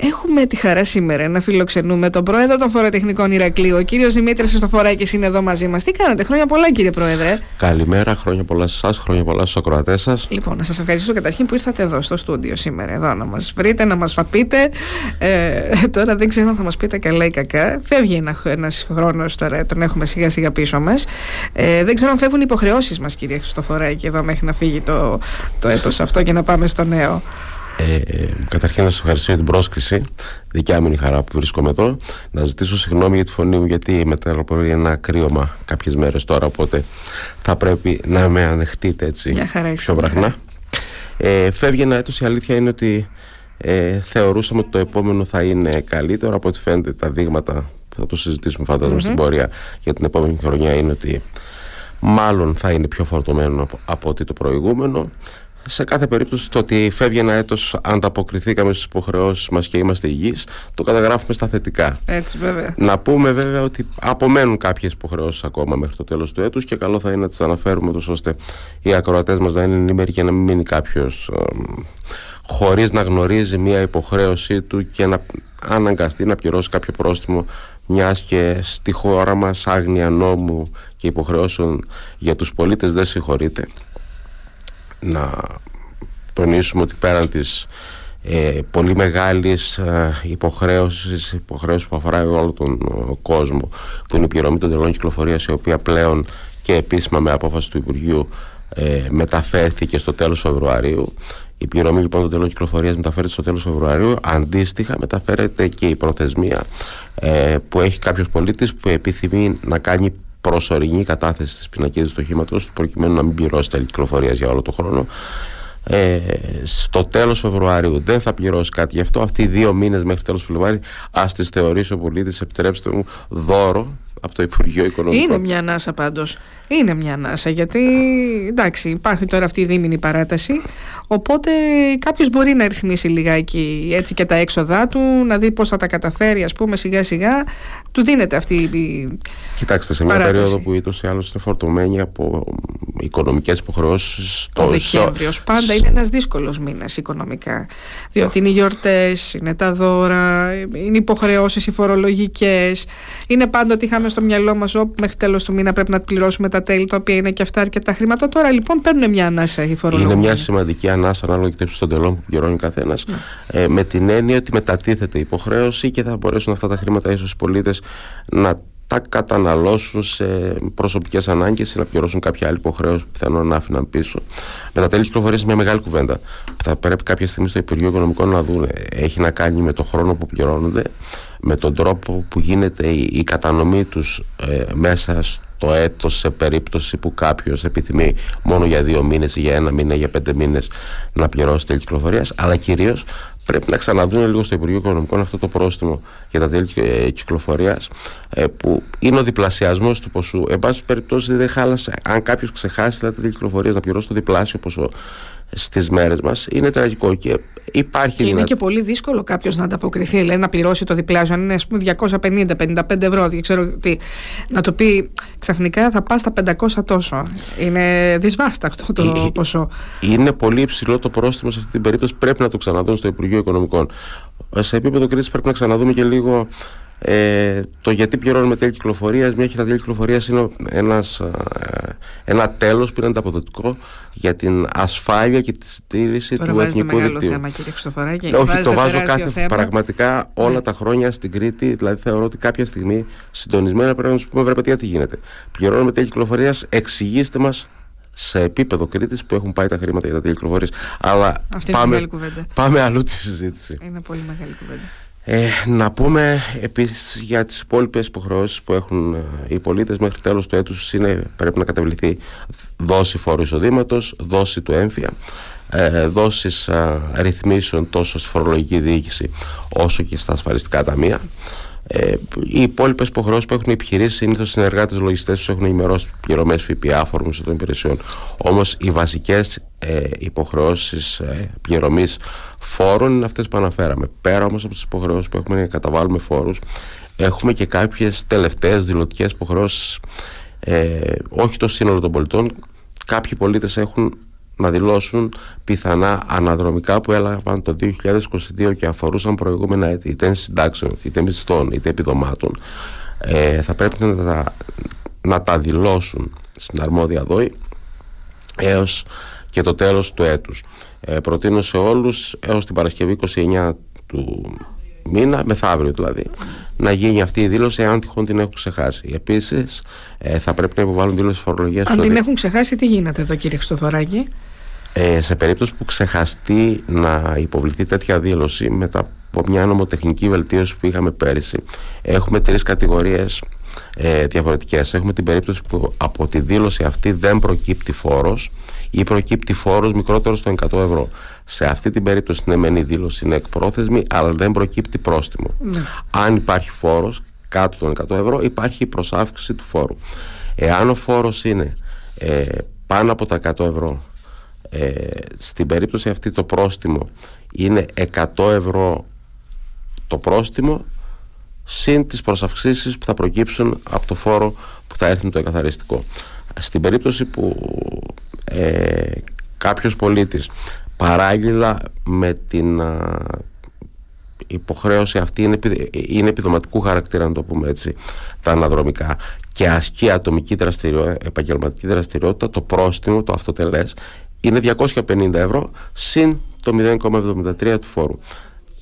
Έχουμε τη χαρά σήμερα να φιλοξενούμε τον πρόεδρο των Φοροτεχνικών Ηρακλείου, ο κύριος Δημήτρης Χριστοφοράκης, είναι εδώ μαζί μας. Τι κάνετε, χρόνια πολλά, κύριε Πρόεδρε. Καλημέρα, χρόνια πολλά σε εσάς, χρόνια πολλά στους ακροατές σας. Λοιπόν, να σας ευχαριστήσω καταρχήν που ήρθατε εδώ στο στούντιο σήμερα, εδώ να μας βρείτε, να μας παπείτε. Ε, τώρα δεν ξέρω αν θα μας πείτε καλά ή κακά. Φεύγει ένα χρόνος τώρα, τον έχουμε σιγά σιγά πίσω μας. Ε, δεν ξέρω αν φεύγουν οι υποχρεώσεις μας, κύριε Χριστοφοράκη, εδώ μέχρι να φύγει το, το έτος αυτό και να πάμε στο νέο. Ε, καταρχήν να σας ευχαριστήσω για την πρόσκληση. Δικιά μου είναι η χαρά που βρίσκομαι εδώ. Να ζητήσω συγγνώμη για τη φωνή μου, γιατί μεταλοπορεί ένα κρύωμα κάποιες μέρες τώρα. Οπότε θα πρέπει να με ανεχτείτε έτσι πιο βραχνά. Ε, φεύγει ένα έτος, η αλήθεια είναι ότι ε, θεωρούσαμε ότι το επόμενο θα είναι καλύτερο από ό,τι φαίνεται τα δείγματα που θα το συζητήσουμε φαντάζομαι στην πορεία για την επόμενη χρονιά είναι ότι μάλλον θα είναι πιο φορτωμένο από, από ότι το προηγούμενο σε κάθε περίπτωση το ότι φεύγει ένα έτος ανταποκριθήκαμε στις υποχρεώσεις μας και είμαστε υγιείς το καταγράφουμε στα θετικά. Έτσι βέβαια. Να πούμε βέβαια ότι απομένουν κάποιες υποχρεώσεις ακόμα μέχρι το τέλος του έτους και καλό θα είναι να τις αναφέρουμε τόσο ώστε οι ακροατές μας να είναι ενήμεροι και να μην μείνει κάποιος χωρίς να γνωρίζει μια υποχρέωσή του και να αναγκαστεί να πληρώσει κάποιο πρόστιμο μιας και στη χώρα μας άγνοια νόμου και υποχρεώσεων για τους πολίτες δεν συγχωρείται να τονίσουμε ότι πέραν της ε, πολύ μεγάλης ε, υποχρέωσης, υποχρέωσης που αφορά όλο τον ε, κόσμο που είναι η πληρωμή των τελών κυκλοφορίας η οποία πλέον και επίσημα με απόφαση του Υπουργείου ε, μεταφέρθηκε στο τέλος Φεβρουαρίου η πληρωμή λοιπόν των τελών κυκλοφορίας μεταφέρεται στο τέλος Φεβρουαρίου αντίστοιχα μεταφέρεται και η προθεσμία ε, που έχει κάποιος πολίτης που επιθυμεί να κάνει προσωρινή κατάθεση της πινακίδας του οχήματο, προκειμένου να μην πληρώσει τα κυκλοφορία για όλο τον χρόνο. Ε, στο τέλος Φεβρουαρίου δεν θα πληρώσει κάτι γι' αυτό. Αυτοί οι δύο μήνες μέχρι τέλος Φεβρουαρίου, ας τις θεωρήσει ο πολίτης, επιτρέψτε μου, δώρο από το Υπουργείο Οικονομικών. Είναι μια ανάσα πάντως. Είναι μια ανάσα γιατί εντάξει, υπάρχει τώρα αυτή η δίμηνη παράταση. Οπότε κάποιος μπορεί να ρυθμίσει λιγάκι έτσι και τα έξοδά του, να δει πώς θα τα καταφέρει, ας πούμε, σιγά σιγά. Του δίνεται αυτή η. Κοιτάξτε, σε μια παράταση. περίοδο που ήτο ή άλλω είναι φορτωμένη από οικονομικές υποχρεώσεις. Ο Δεκέμβριος πάντα είναι ένας δύσκολος μήνας οικονομικά. Διότι είναι οι γιορτές, είναι τα δώρα, είναι υποχρεώσεις οι φορολογικές. Είναι πάντοτε είχαμε στο μυαλό μας όπου μέχρι τέλος του μήνα πρέπει να πληρώσουμε τα τέλη, τα οποία είναι και αυτά αρκετά χρήματα. Τώρα λοιπόν παίρνουν μια ανάσα οι φορολογούμενοι. Είναι μια σημαντική ανάσα ανάλογα και των τελών που πληρώνει καθένας. Ναι. Ε, με την έννοια ότι μετατίθεται υποχρέωση και θα μπορέσουν αυτά τα χρήματα ίσως οι πολίτες να τα καταναλώσουν σε προσωπικές ανάγκες ή να πληρώσουν κάποια άλλη υποχρέωση που πιθανόν να άφηναν πίσω. Με τα τέλη κυκλοφορίας μια μεγάλη κουβέντα που θα πρέπει κάποια στιγμή στο Υπουργείο Οικονομικών να δουν. Έχει να κάνει με το χρόνο που πληρώνονται, με τον τρόπο που γίνεται η, κατανομή τους ε, μέσα στο έτος σε περίπτωση που κάποιος επιθυμεί μόνο για δύο μήνες ή για ένα μήνα ή για πέντε μήνες να πληρώσει τέλη κυκλοφορίας αλλά κυρίως πρέπει να ξαναδούν λίγο στο Υπουργείο Οικονομικών αυτό το πρόστιμο για τα τέλη ε, κυκλοφορίας, ε, που είναι ο διπλασιασμός του ποσού. Εν πάση περιπτώσει, δεν χάλασε. Αν κάποιος ξεχάσει τα τέλη κυκλοφορίας να πληρώσει το διπλάσιο ποσό στις μέρες μας, είναι τραγικό. Και υπάρχει. Και είναι και πολύ δύσκολο κάποιος να ανταποκριθεί, λέει, να πληρώσει το διπλάσιο. Αν είναι, ας πούμε, 250-55 ευρώ, δεν ξέρω τι. Να το πει ξαφνικά θα πας στα 500 τόσο. Είναι δυσβάστακτο το ε, ποσό. Είναι πολύ υψηλό το πρόστιμο σε αυτή την περίπτωση. Πρέπει να το ξαναδούν στο Υπουργείο Οικονομικών. Σε επίπεδο κρίσης πρέπει να ξαναδούμε και λίγο ε, το γιατί πληρώνουμε τέλη κυκλοφορίας, μια και τα τέλη κυκλοφορίας είναι ένας, ε, ένα τέλος που είναι ανταποδοτικό για την ασφάλεια και τη στήριξη Τώρα του εθνικού μεγάλο δικτύου. θέμα, κύριε Χρυστοφοράκη. Όχι, το βάζω κάθε θέμα. πραγματικά όλα ναι. τα χρόνια στην Κρήτη. Δηλαδή, θεωρώ ότι κάποια στιγμή συντονισμένα πρέπει να σου πούμε: Βρε, τι γίνεται. Πληρώνουμε τέλη κυκλοφορίας, εξηγήστε μας σε επίπεδο Κρήτης που έχουν πάει τα χρήματα για τα τέλη κυκλοφορίας. Αλλά Αυτή πάμε, είναι πάμε αλλού τη συζήτηση. Είναι πολύ μεγάλη κουβέντα. Ε, να πούμε επίσης για τις υπόλοιπες υποχρεώσεις που έχουν ε, οι πολίτες μέχρι τέλος του έτους είναι, πρέπει να καταβληθεί δόση φόρου εισοδήματος, δόση του έμφυα ε, δόσεις ε, ρυθμίσεων τόσο στη φορολογική διοίκηση όσο και στα ασφαλιστικά ταμεία ε, οι υπόλοιπες υποχρεώσεις που έχουν οι επιχειρήσεις συνήθως οι συνεργάτες λογιστές τους έχουν ενημερώσει πληρωμές ΦΠΑ, φόρμους των υπηρεσιών. Όμως οι βασικές ε, υποχρεώσεις ε, πληρωμής φόρων είναι αυτές που αναφέραμε. Πέρα όμως από τις υποχρεώσεις που έχουμε να καταβάλουμε φόρους, έχουμε και κάποιες τελευταίες δηλωτικές υποχρεώσεις. Ε, όχι το σύνολο των πολιτών. Κάποιοι πολίτες έχουν να δηλώσουν πιθανά αναδρομικά που έλαβαν το 2022 και αφορούσαν προηγούμενα έτη, είτε συντάξεων, είτε μισθών, είτε επιδομάτων, ε, θα πρέπει να τα, να τα δηλώσουν στην αρμόδια ΔΟΗ έως και το τέλος του έτους. Ε, προτείνω σε όλους έως την Παρασκευή 29 του μήνα, μεθαύριο δηλαδή, να γίνει αυτή η δήλωση αν τυχόν την έχουν ξεχάσει. Επίσης, ε, θα πρέπει να υποβάλουν δήλωση φορολογίας. Αν την έχουν ξεχάσει, τι γίνεται εδώ, κύριε Χριστοφοράκη. Ε, σε περίπτωση που ξεχαστεί να υποβληθεί τέτοια δήλωση μετά από μια νομοτεχνική βελτίωση που είχαμε πέρυσι, έχουμε τρεις κατηγορίες ε, διαφορετικές. Έχουμε την περίπτωση που από τη δήλωση αυτή δεν προκύπτει φόρος ή προκύπτει φόρος μικρότερος στο 100 ευρώ. Σε αυτή την περίπτωση την εμένη δήλωση είναι εκπρόθεσμη αλλά δεν προκύπτει πρόστιμο. Ναι. Αν υπάρχει φόρος κάτω των 100 ευρώ υπάρχει προσάυξηση του φόρου. Εάν ο φόρος είναι ε, πάνω από τα 100 ευρώ ε, στην περίπτωση αυτή το πρόστιμο είναι 100 ευρώ το πρόστιμο συν τις προσαυξήσεις που θα προκύψουν από το φόρο που θα έρθει με το εκαθαριστικό. Στην περίπτωση που ε, κάποιος πολίτης παράγγειλα με την υποχρέωση αυτή είναι, είναι επιδοματικού χαρακτήρα να το πούμε έτσι τα αναδρομικά και ασκεί ατομική δραστηριότητα, επαγγελματική δραστηριότητα το πρόστιμο, το αυτοτελές είναι 250 ευρώ συν το 0,73 του φόρου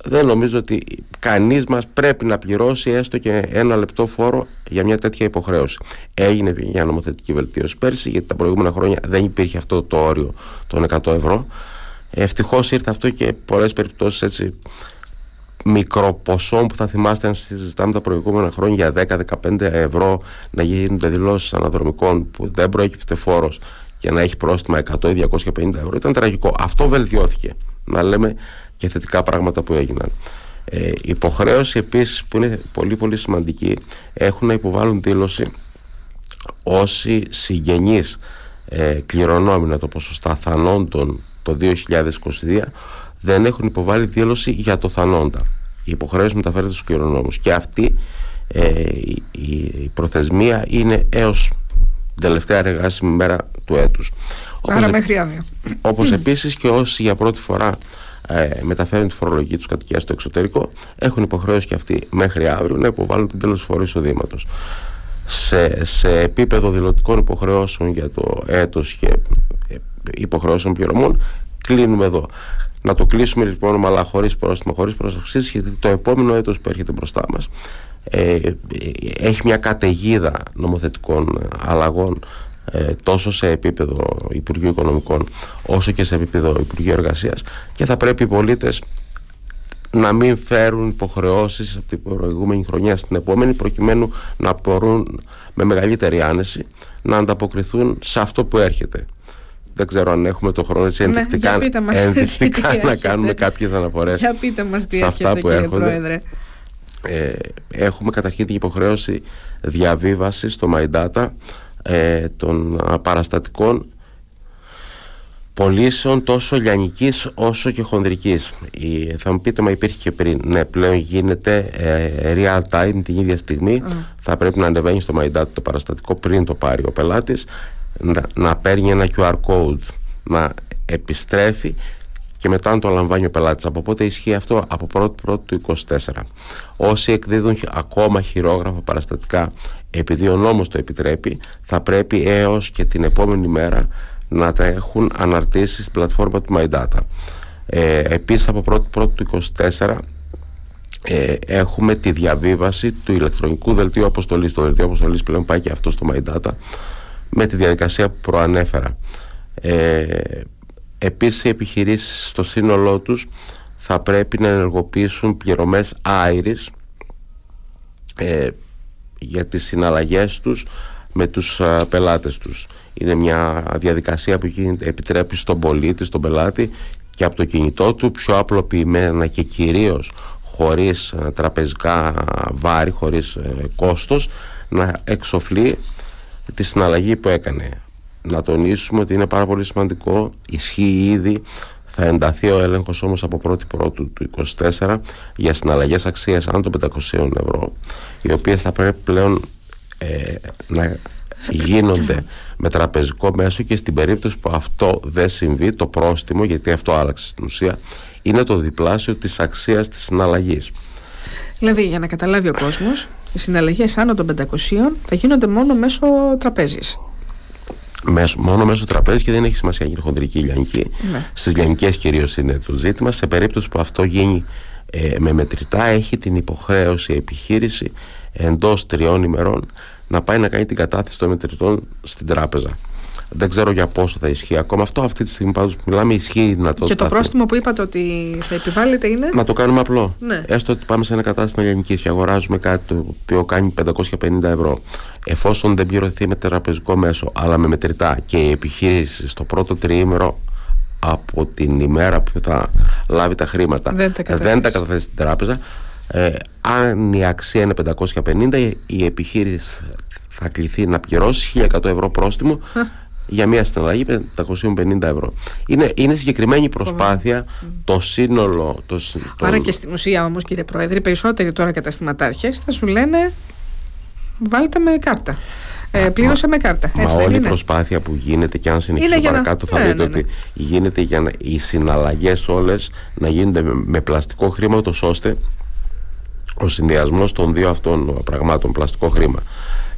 δεν νομίζω ότι κανείς μας πρέπει να πληρώσει έστω και ένα λεπτό φόρο για μια τέτοια υποχρέωση. Έγινε μια νομοθετική βελτίωση πέρσι γιατί τα προηγούμενα χρόνια δεν υπήρχε αυτό το όριο των 100 ευρώ. Ευτυχώς ήρθε αυτό και πολλές περιπτώσεις έτσι μικροποσών που θα θυμάστε αν συζητάμε τα προηγούμενα χρόνια για 10-15 ευρώ να γίνονται δηλώσεις αναδρομικών που δεν προέκυπτε φόρος και να έχει πρόστιμα 100 ή 250 ευρώ ήταν τραγικό. Αυτό βελτιώθηκε. Να λέμε και θετικά πράγματα που έγιναν. Ε, υποχρέωση επίσης που είναι πολύ πολύ σημαντική έχουν να υποβάλουν δήλωση όσοι συγγενείς ε, κληρονόμηνα το ποσοστά θανόντων το 2022 δεν έχουν υποβάλει δήλωση για το θανόντα. Η υποχρέωση μεταφέρεται στους κληρονόμους και αυτή ε, η, προθεσμία είναι έως την τελευταία εργάσιμη μέρα του έτους. Άρα μέχρι αύριο. Όπως επίσης και όσοι για πρώτη φορά ε, μεταφέρουν τη φορολογική τους κατοικία στο εξωτερικό, έχουν υποχρέωση και αυτοί μέχρι αύριο να υποβάλουν την τέλος φόρου εισοδήματος. Σε, σε επίπεδο δηλωτικών υποχρεώσεων για το έτος και ε, υποχρεώσεων πληρωμών κλείνουμε εδώ. Να το κλείσουμε λοιπόν αλλά χωρίς πρόστιμα, χωρίς προσαυξήσεις γιατί το επόμενο έτος που έρχεται μπροστά μας ε, έχει μια καταιγίδα νομοθετικών αλλαγών ε, τόσο σε επίπεδο Υπουργείου Οικονομικών όσο και σε επίπεδο Υπουργείου Εργασίας και θα πρέπει οι πολίτες να μην φέρουν υποχρεώσεις από την προηγούμενη χρονιά στην επόμενη προκειμένου να μπορούν με μεγαλύτερη άνεση να ανταποκριθούν σε αυτό που έρχεται. Δεν ξέρω αν έχουμε το χρόνο έτσι ναι, ενδεικτικά, να κάνουμε κάποιες αναφορές για πείτε μας τι σε αυτά που έρχονται. Πρόεδρε. Ε, έχουμε καταρχήν την υποχρέωση διαβίβασης στο MyData ε, των παραστατικών πωλήσεων τόσο λιανικής όσο και χονδρικής. Η, θα μου πείτε, μα υπήρχε και πριν. Ναι, πλέον γίνεται ε, real time την ίδια στιγμή. Θα πρέπει να ανεβαίνει στο MyData το παραστατικό πριν το πάρει ο πελάτης, να, να παίρνει ένα QR code, να επιστρέφει και μετά να το λαμβάνει ο πελάτης. Από πότε ισχύει αυτό, από 1η του 24. Όσοι εκδίδουν ακόμα χειρόγραφα παραστατικά, επειδή ο νόμος το επιτρέπει, θα πρέπει έως και την επόμενη μέρα να τα έχουν αναρτήσει στην πλατφόρμα του MyData. Ε, επίσης από 1η του 24 ε, έχουμε τη διαβίβαση του ηλεκτρονικού δελτίου αποστολής. Το δελτίο αποστολής πλέον πάει και αυτό στο MyData με τη διαδικασία που προανέφερα. Ε, Επίσης οι επιχειρήσεις στο σύνολό τους θα πρέπει να ενεργοποιήσουν πληρωμές άιρης ε, για τις συναλλαγές τους με τους α, πελάτες τους. Είναι μια διαδικασία που επιτρέπει στον πολίτη, στον πελάτη και από το κινητό του πιο απλοποιημένα και κυρίως χωρίς τραπεζικά βάρη, χωρίς ε, κόστος να εξοφλεί τη συναλλαγή που έκανε να τονίσουμε ότι είναι πάρα πολύ σημαντικό, ισχύει ήδη, θα ενταθεί ο έλεγχος όμως από 1η Πρώτου του 2024 για συναλλαγές αξίας άνω των 500 ευρώ, οι οποίες θα πρέπει πλέον ε, να γίνονται με τραπεζικό μέσο και στην περίπτωση που αυτό δεν συμβεί το πρόστιμο γιατί αυτό άλλαξε στην ουσία είναι το διπλάσιο της αξίας της συναλλαγής. Δηλαδή για να καταλάβει ο κόσμος οι συναλλαγές άνω των 500 θα γίνονται μόνο μέσω τραπέζης Μέσω, μόνο μέσω τραπέζι και δεν έχει σημασία αν είναι χοντρική ή λιανική. Ναι. Στις λιανικές κυρίως είναι το ζήτημα. Σε περίπτωση που αυτό γίνει ε, με μετρητά, έχει την υποχρέωση η επιχείρηση εντός τριών ημερών να πάει να κάνει την κατάθεση των μετρητών στην τράπεζα. Δεν ξέρω για πόσο θα ισχύει ακόμα. Αυτό αυτή τη στιγμή πάντως που μιλάμε ισχύει η δυνατότητα. Και το πρόστιμο που είπατε ότι θα επιβάλλεται είναι; Να το κάνουμε απλό. Ναι. Έστω ότι πάμε σε ένα κατάστημα λιανική και αγοράζουμε κάτι το οποίο κάνει 550 ευρώ. Εφόσον δεν πληρωθεί με τραπεζικό μέσο αλλά με μετρητά και η επιχείρηση στο πρώτο τριήμερο από την ημέρα που θα λάβει τα χρήματα δεν τα καταθέσει στην τράπεζα, ε, αν η αξία είναι 550, η επιχείρηση θα κληθεί να πληρώσει 1100 ευρώ πρόστιμο για μια συναλλαγή 550 ευρώ. Είναι, είναι συγκεκριμένη προσπάθεια το σύνολο. Το, το... Άρα και στην ουσία όμως, κύριε Πρόεδρε, οι περισσότεροι τώρα καταστηματάρχες θα σου λένε βάλτε με κάρτα. Ε, πλήρωσε με κάρτα. Έτσι μα όλη η προσπάθεια που γίνεται και αν συνεχίσει παρακάτω θα ναι, δείτε ναι, ότι ναι. γίνεται για να, οι συναλλαγές όλες να γίνονται με, με πλαστικό χρήμα ώστε ο συνδυασμός των δύο αυτών πραγμάτων, πλαστικό χρήμα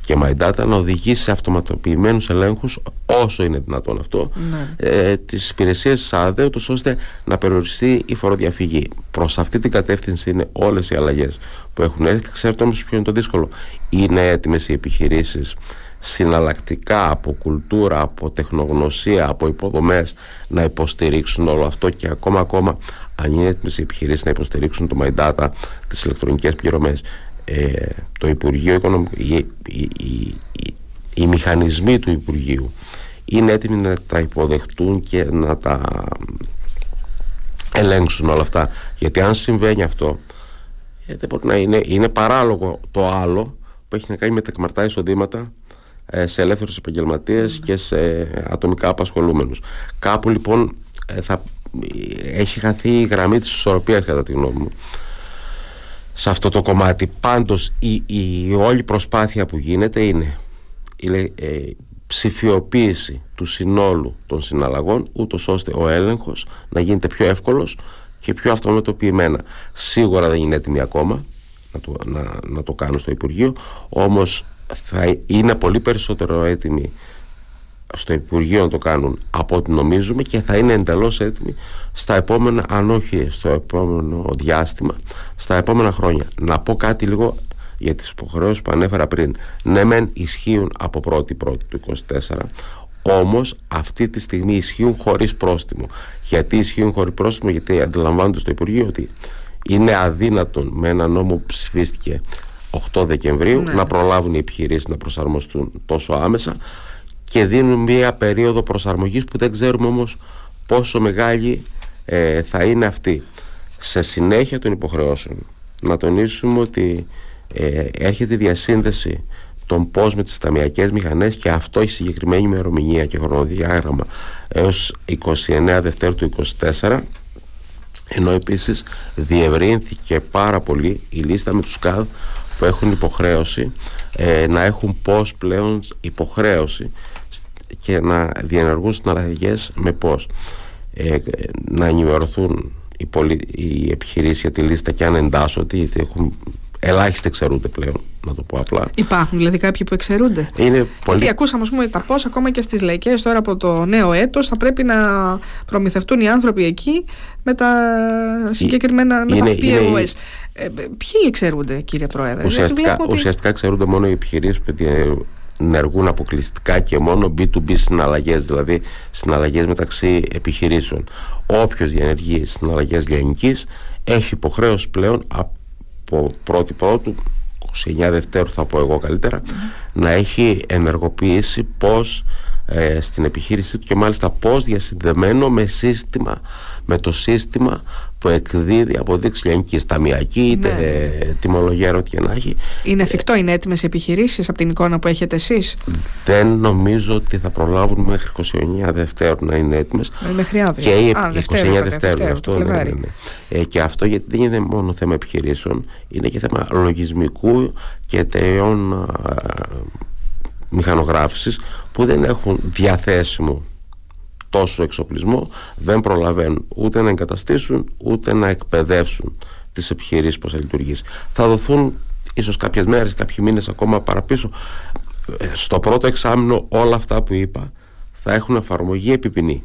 και My να οδηγήσει σε αυτοματοποιημένους ελέγχους όσο είναι δυνατόν αυτό ναι. ε, τις υπηρεσίες της ΑΔΕ ώστε να περιοριστεί η φοροδιαφυγή. Προς αυτή την κατεύθυνση είναι όλες οι αλλαγές που έχουν έρθει. Ξέρετε όμως ποιο είναι το δύσκολο. Είναι έτοιμες οι επιχειρήσεις συναλλακτικά από κουλτούρα, από τεχνογνωσία, από υποδομές να υποστηρίξουν όλο αυτό και ακόμα ακόμα αν είναι έτοιμες οι επιχειρήσεις να υποστηρίξουν το My Data, τις ηλεκτρονικές πληρωμές ε, το Υπουργείο οι, οι, οι, μηχανισμοί του Υπουργείου είναι έτοιμοι να τα υποδεχτούν και να τα ελέγξουν όλα αυτά. Γιατί αν συμβαίνει αυτό ε, δεν μπορεί να είναι, είναι παράλογο το άλλο που έχει να κάνει με τα κμαρτά εισοδήματα ε, σε ελεύθερους επαγγελματίες και σε ατομικά απασχολούμενους. Κάπου λοιπόν ε, θα έχει χαθεί η γραμμή της ισορροπίας κατά τη γνώμη μου σε αυτό το κομμάτι. Πάντως η, η όλη προσπάθεια που γίνεται είναι η ε, ψηφιοποίηση του συνόλου των συναλλαγών ούτως ώστε ο έλεγχος να γίνεται πιο εύκολος και πιο αυτοματοποιημένα. Σίγουρα δεν είναι έτοιμη ακόμα να το, να, να το κάνω στο Υπουργείο όμως θα είναι πολύ περισσότερο έτοιμη στο Υπουργείο να το κάνουν από ό,τι νομίζουμε και θα είναι εντελώς έτοιμοι στα επόμενα, αν όχι στο επόμενο διάστημα, στα επόμενα χρόνια. Να πω κάτι λίγο για τις υποχρεώσεις που ανέφερα πριν. Ναι μεν ισχύουν από 1η πρώτη του 24, όμως αυτή τη στιγμή ισχύουν χωρίς πρόστιμο. Γιατί ισχύουν χωρίς πρόστιμο, γιατί αντιλαμβάνονται στο Υπουργείο ότι είναι αδύνατον με ένα νόμο που ψηφίστηκε 8 Δεκεμβρίου ναι. να προλάβουν οι επιχειρήσεις να προσαρμοστούν τόσο άμεσα και δίνουν μία περίοδο προσαρμογής που δεν ξέρουμε όμως πόσο μεγάλη ε, θα είναι αυτή. Σε συνέχεια των υποχρεώσεων να τονίσουμε ότι ε, έρχεται η διασύνδεση των πώς με τις ταμιακές μηχανές και αυτό έχει συγκεκριμένη ημερομηνία και χρονοδιάγραμμα έως 29 Δευτέρου του 24 ενώ επίσης διευρύνθηκε πάρα πολύ η λίστα με τους ΚΑΔ που έχουν υποχρέωση ε, να έχουν πώς πλέον υποχρέωση και να διενεργούν συναλλαγές με πώς. Ε, να ενημερωθούν οι, πολι... οι επιχειρήσεις για τη λίστα και αν εντάσσονται γιατί έχουν ελάχιστοι εξαιρούνται πλέον να το πω απλά. Υπάρχουν δηλαδή κάποιοι που εξαιρούνται. Είναι πολύ... γιατί ακούσαμε πούμε, τα πώς ακόμα και στις λαϊκές τώρα από το νέο έτος θα πρέπει να προμηθευτούν οι άνθρωποι εκεί με τα συγκεκριμένα με είναι, τα POS είναι... Ε, ποιοι εξαιρούνται κύριε Πρόεδρε; Ουσιαστικά, ότι... ουσιαστικά εξαιρούνται μόνο οι επιχειρήσεις που ενεργούν αποκλειστικά και μόνο B2B συναλλαγές, δηλαδή συναλλαγές μεταξύ επιχειρήσεων. Όποιος διενεργεί συναλλαγές λιανικής έχει υποχρέωση πλέον από πρώτη πρώτου 29 Δευτέρου θα πω εγώ καλύτερα να έχει ενεργοποιήσει πώς ε, στην επιχείρησή του και μάλιστα πώς διασυνδεμένο με σύστημα με το σύστημα που εκδίδει αποδείξει λιανική ταμιακή είτε ναι. τιμολογία ό,τι και να έχει. Είναι εφικτό, είναι έτοιμες επιχειρήσεις από την εικόνα που έχετε εσείς; Δεν νομίζω ότι θα προλάβουν μέχρι 29 Δευτέρου να είναι έτοιμες. Ε, μέχρι αύριο. Και η, Α, 29 Δευτέρου. αυτό, ναι, ναι, ναι. Ε, και αυτό γιατί δεν είναι μόνο θέμα επιχειρήσεων, είναι και θέμα λογισμικού και εταιρεών μηχανογράφησης που δεν έχουν διαθέσιμο τόσο εξοπλισμό δεν προλαβαίνουν ούτε να εγκαταστήσουν ούτε να εκπαιδεύσουν τις επιχειρήσεις πως θα λειτουργήσει. Θα δοθούν ίσως κάποιες μέρες, κάποιοι μήνες ακόμα παραπίσω ε, στο πρώτο εξάμεινο όλα αυτά που είπα θα έχουν εφαρμογή επιπινή.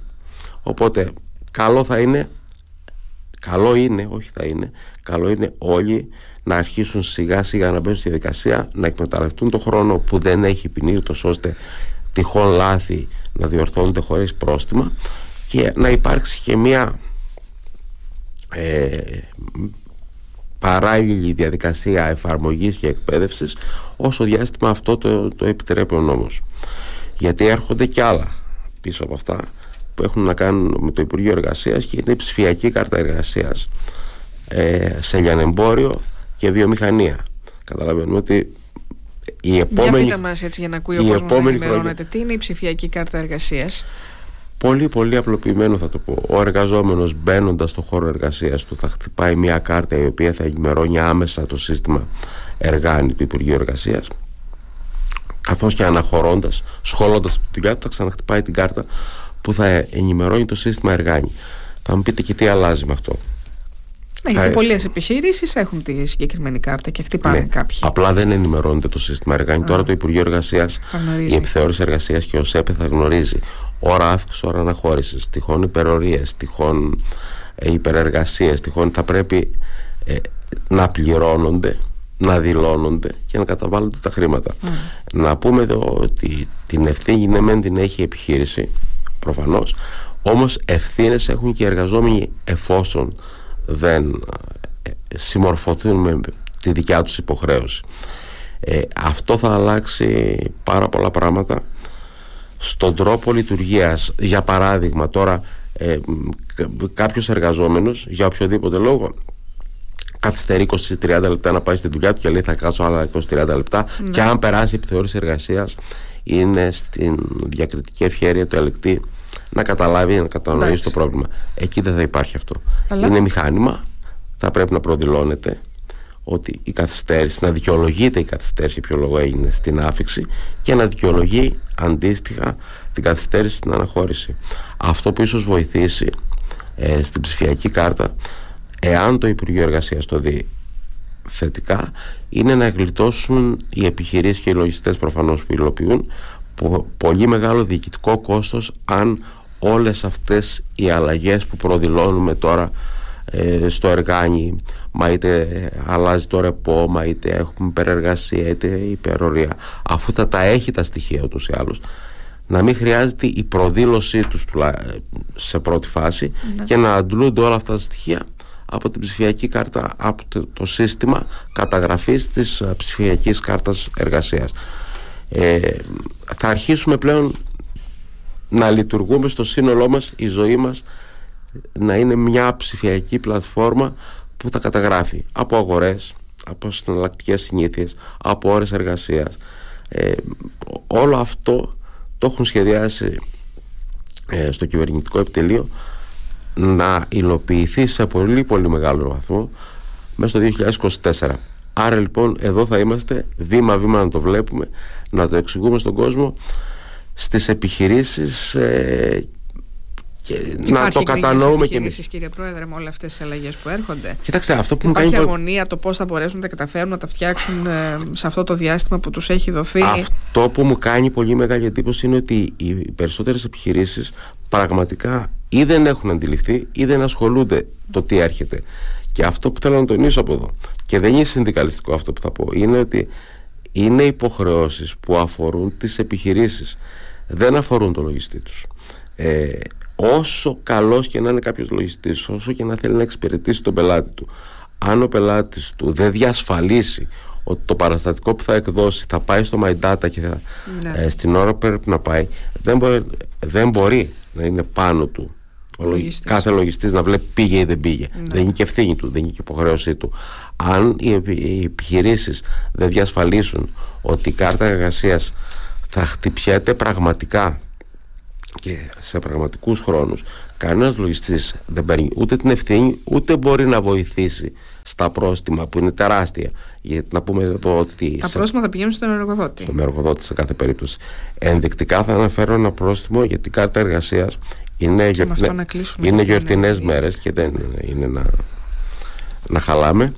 Οπότε καλό θα είναι καλό είναι, όχι θα είναι καλό είναι όλοι να αρχίσουν σιγά σιγά να μπαίνουν στη διαδικασία να εκμεταλλευτούν το χρόνο που δεν έχει ποινή ούτως ώστε τυχόν λάθη να διορθώνονται χωρίς πρόστιμα και να υπάρξει και μια ε, παράλληλη διαδικασία εφαρμογής και εκπαίδευσης όσο διάστημα αυτό το, το επιτρέπει ο νόμος. Γιατί έρχονται και άλλα πίσω από αυτά που έχουν να κάνουν με το Υπουργείο Εργασίας και είναι η ψηφιακή κάρτα εργασίας ε, σε λιανεμπόριο και βιομηχανία καταλαβαίνουμε ότι η επόμενη, για πείτε μας έτσι για να ακούει ο κόσμος να ενημερώνεται. Τι είναι η ψηφιακή κάρτα εργασίας; Πολύ πολύ απλοποιημένο θα το πω. Ο εργαζόμενος μπαίνοντας στο χώρο εργασίας του θα χτυπάει μια κάρτα η οποία θα ενημερώνει άμεσα το σύστημα εργάνη του Υπουργείου Εργασίας καθώς και αναχωρώντας, σχολώντας τη δουλειά του θα ξαναχτυπάει την κάρτα που θα ενημερώνει το σύστημα εργάνη. Θα μου πείτε και τι αλλάζει με αυτό. Ναι, γιατί πολλές επιχειρήσεις έχουν τη συγκεκριμένη κάρτα και χτυπάνε ναι, κάποιοι. Απλά δεν ενημερώνεται το σύστημα εργάνη. Τώρα το Υπουργείο Εργασίας, η επιθεώρηση εργασίας και ο ΣΕΠΕ θα γνωρίζει ώρα αύξηση, ώρα αναχώρησης, τυχόν υπερορίες, τυχόν ε, υπερεργασίες, τυχόν θα πρέπει ε, να πληρώνονται να δηλώνονται και να καταβάλλονται τα χρήματα. Να πούμε εδώ ότι την ευθύνη ναι μεν την έχει η επιχείρηση προφανώς όμως ευθύνες έχουν και οι εργαζόμενοι εφόσον δεν ε, συμμορφωθούν με τη δικιά τους υποχρέωση. Ε, αυτό θα αλλάξει πάρα πολλά πράγματα στον τρόπο λειτουργίας. Για παράδειγμα, τώρα ε, κάποιος εργαζόμενος για οποιοδήποτε λόγο καθυστερεί 20-30 λεπτά να πάει στη δουλειά του και λέει θα κάτσω άλλα 20-30 λεπτά ναι. και αν περάσει η επιθεώρηση εργασίας είναι στην διακριτική ευχαίρεια του ελεκτή να καταλάβει, να κατανοήσει το πρόβλημα. Εκεί δεν θα υπάρχει αυτό. Είναι μηχάνημα, θα πρέπει να προδηλώνεται ότι η καθυστέρηση, να δικαιολογείται η καθυστέρηση ποιο λόγο έγινε στην άφηξη και να δικαιολογεί αντίστοιχα την καθυστέρηση στην αναχώρηση. Αυτό που ίσως βοηθήσει ε, στην ψηφιακή κάρτα, εάν το Υπουργείο Εργασίας το δει θετικά, είναι να γλιτώσουν οι επιχειρήσεις και οι λογιστές προφανώς που υλοποιούν πολύ μεγάλο διοικητικό κόστος αν όλες αυτές οι αλλαγές που προδηλώνουμε τώρα ε, στο εργάνι. Μα είτε αλλάζει το ρεπό μα είτε έχουμε υπερεργασία είτε υπερορία. Αφού θα τα έχει τα στοιχεία ούτως ή άλλως να μην χρειάζεται η προδήλωσή τους σε πρώτη φάση ναι. και να αντλούνται όλα αυτά τα στοιχεία από την ψηφιακή κάρτα από το, σύστημα καταγραφής της ε, ψηφιακής κάρτας εργασίας. Ε, θα αρχίσουμε πλέον να λειτουργούμε στο σύνολό μας η ζωή μας να είναι μια ψηφιακή πλατφόρμα που θα καταγράφει από αγορές, από συναλλακτικές συνήθειες, από ώρες εργασίας. Ε, όλο αυτό το έχουν σχεδιάσει ε, στο κυβερνητικό επιτελείο να υλοποιηθεί σε πολύ πολύ μεγάλο βαθμό μέσα στο 2024. Άρα λοιπόν εδώ θα είμαστε βήμα βήμα να το βλέπουμε, να το εξηγούμε στον κόσμο στις επιχειρήσεις ε, και να το κατανοούμε και εμείς. κύριε Πρόεδρε, με όλες αυτές τις αλλαγές που έρχονται; Κοιτάξτε, αυτό που Υπάρχει κάνει... αγωνία το πώς θα μπορέσουν να τα καταφέρουν να τα φτιάξουν ε, σε αυτό το διάστημα που τους έχει δοθεί; Αυτό που μου κάνει πολύ μεγάλη εντύπωση είναι ότι οι περισσότερες επιχειρήσεις πραγματικά ή δεν έχουν αντιληφθεί ή δεν ασχολούνται το τι έρχεται. Και αυτό που θέλω να τονίσω από εδώ, και δεν είναι συνδικαλιστικό αυτό που θα πω, είναι ότι είναι υποχρεώσεις που αφορούν τις επιχειρήσεις δεν αφορούν το λογιστή τους ε, όσο καλός και να είναι κάποιος λογιστής όσο και να θέλει να εξυπηρετήσει τον πελάτη του αν ο πελάτης του δεν διασφαλίσει ότι το παραστατικό που θα εκδώσει θα πάει στο My Data και θα, ναι. ε, στην ώρα που πρέπει να πάει δεν μπορεί, δεν μπορεί να είναι πάνω του ο λογιστής. κάθε λογιστής να βλέπει πήγε ή δεν πήγε ναι. δεν είναι και ευθύνη του, δεν είναι και υποχρέωσή του αν οι, οι επιχειρήσεις δεν διασφαλίσουν ότι η κάρτα εργασίας θα χτυπιέται πραγματικά και σε πραγματικούς χρόνους κανένας λογιστής δεν παίρνει ούτε την ευθύνη, ούτε μπορεί να βοηθήσει στα πρόστιμα που είναι τεράστια. Γιατί να πούμε εδώ ότι. Τα πρόστιμα θα πηγαίνουν στον εργοδότη. Στον εργοδότη σε κάθε περίπτωση. Ενδεικτικά θα αναφέρω ένα πρόστιμο για την κάρτα εργασίας. Είναι, γιορτινέ, είναι γιορτινές μέρες και δεν είναι να, να χαλάμε.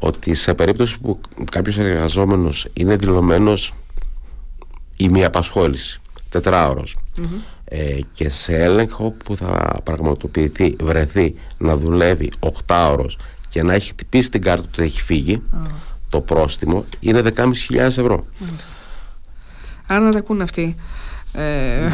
Ότι σε περίπτωση που κάποιος εργαζόμενος είναι δηλωμένος ή μια απασχόληση, ε, και σε έλεγχο που θα πραγματοποιηθεί, βρεθεί να δουλεύει 8 ώρες και να έχει χτυπήσει την κάρτα του έχει φύγει, το πρόστιμο είναι 10.500 ευρώ. Αν δεν τα ακούν αυτοί ε...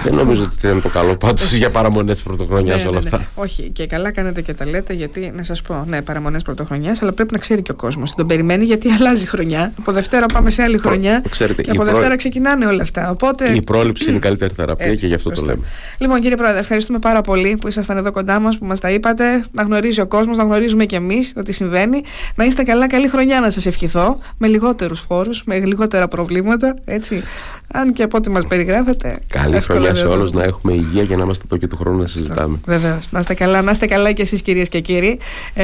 Δεν νομίζω ότι είναι το καλό πάντως για παραμονές πρωτοχρονιάς ναι, όλα ναι, ναι. αυτά. Όχι, και καλά κάνετε και τα λέτε, γιατί να σας πω, ναι, παραμονές πρωτοχρονιάς, αλλά πρέπει να ξέρει και ο κόσμος. Τον περιμένει γιατί αλλάζει χρονιά. Από Δευτέρα πάμε σε άλλη χρονιά. Ξέρετε, και από Δευτέρα ξεκινάνε όλα αυτά. Οπότε... Η πρόληψη είναι η καλύτερη θεραπεία και γι' αυτό το λέμε. Λοιπόν, κύριε Πρόεδρε, ευχαριστούμε πάρα πολύ που ήσασταν εδώ κοντά μας, που μας τα είπατε. Να γνωρίζει ο κόσμος, να γνωρίζουμε κι εμείς ότι συμβαίνει. Να είστε καλά, καλή χρονιά να σας ευχηθώ. Με λιγότερους φόρους, με λιγότερα προβλήματα. Έτσι. Αν και από ό,τι μας περιγράφετε. Καλή χρονιά σε όλους, να έχουμε υγεία για να είμαστε εδώ και του χρόνου να συζητάμε. Βεβαίω. Να είστε καλά, να είστε καλά και εσείς κυρίες και κύριοι.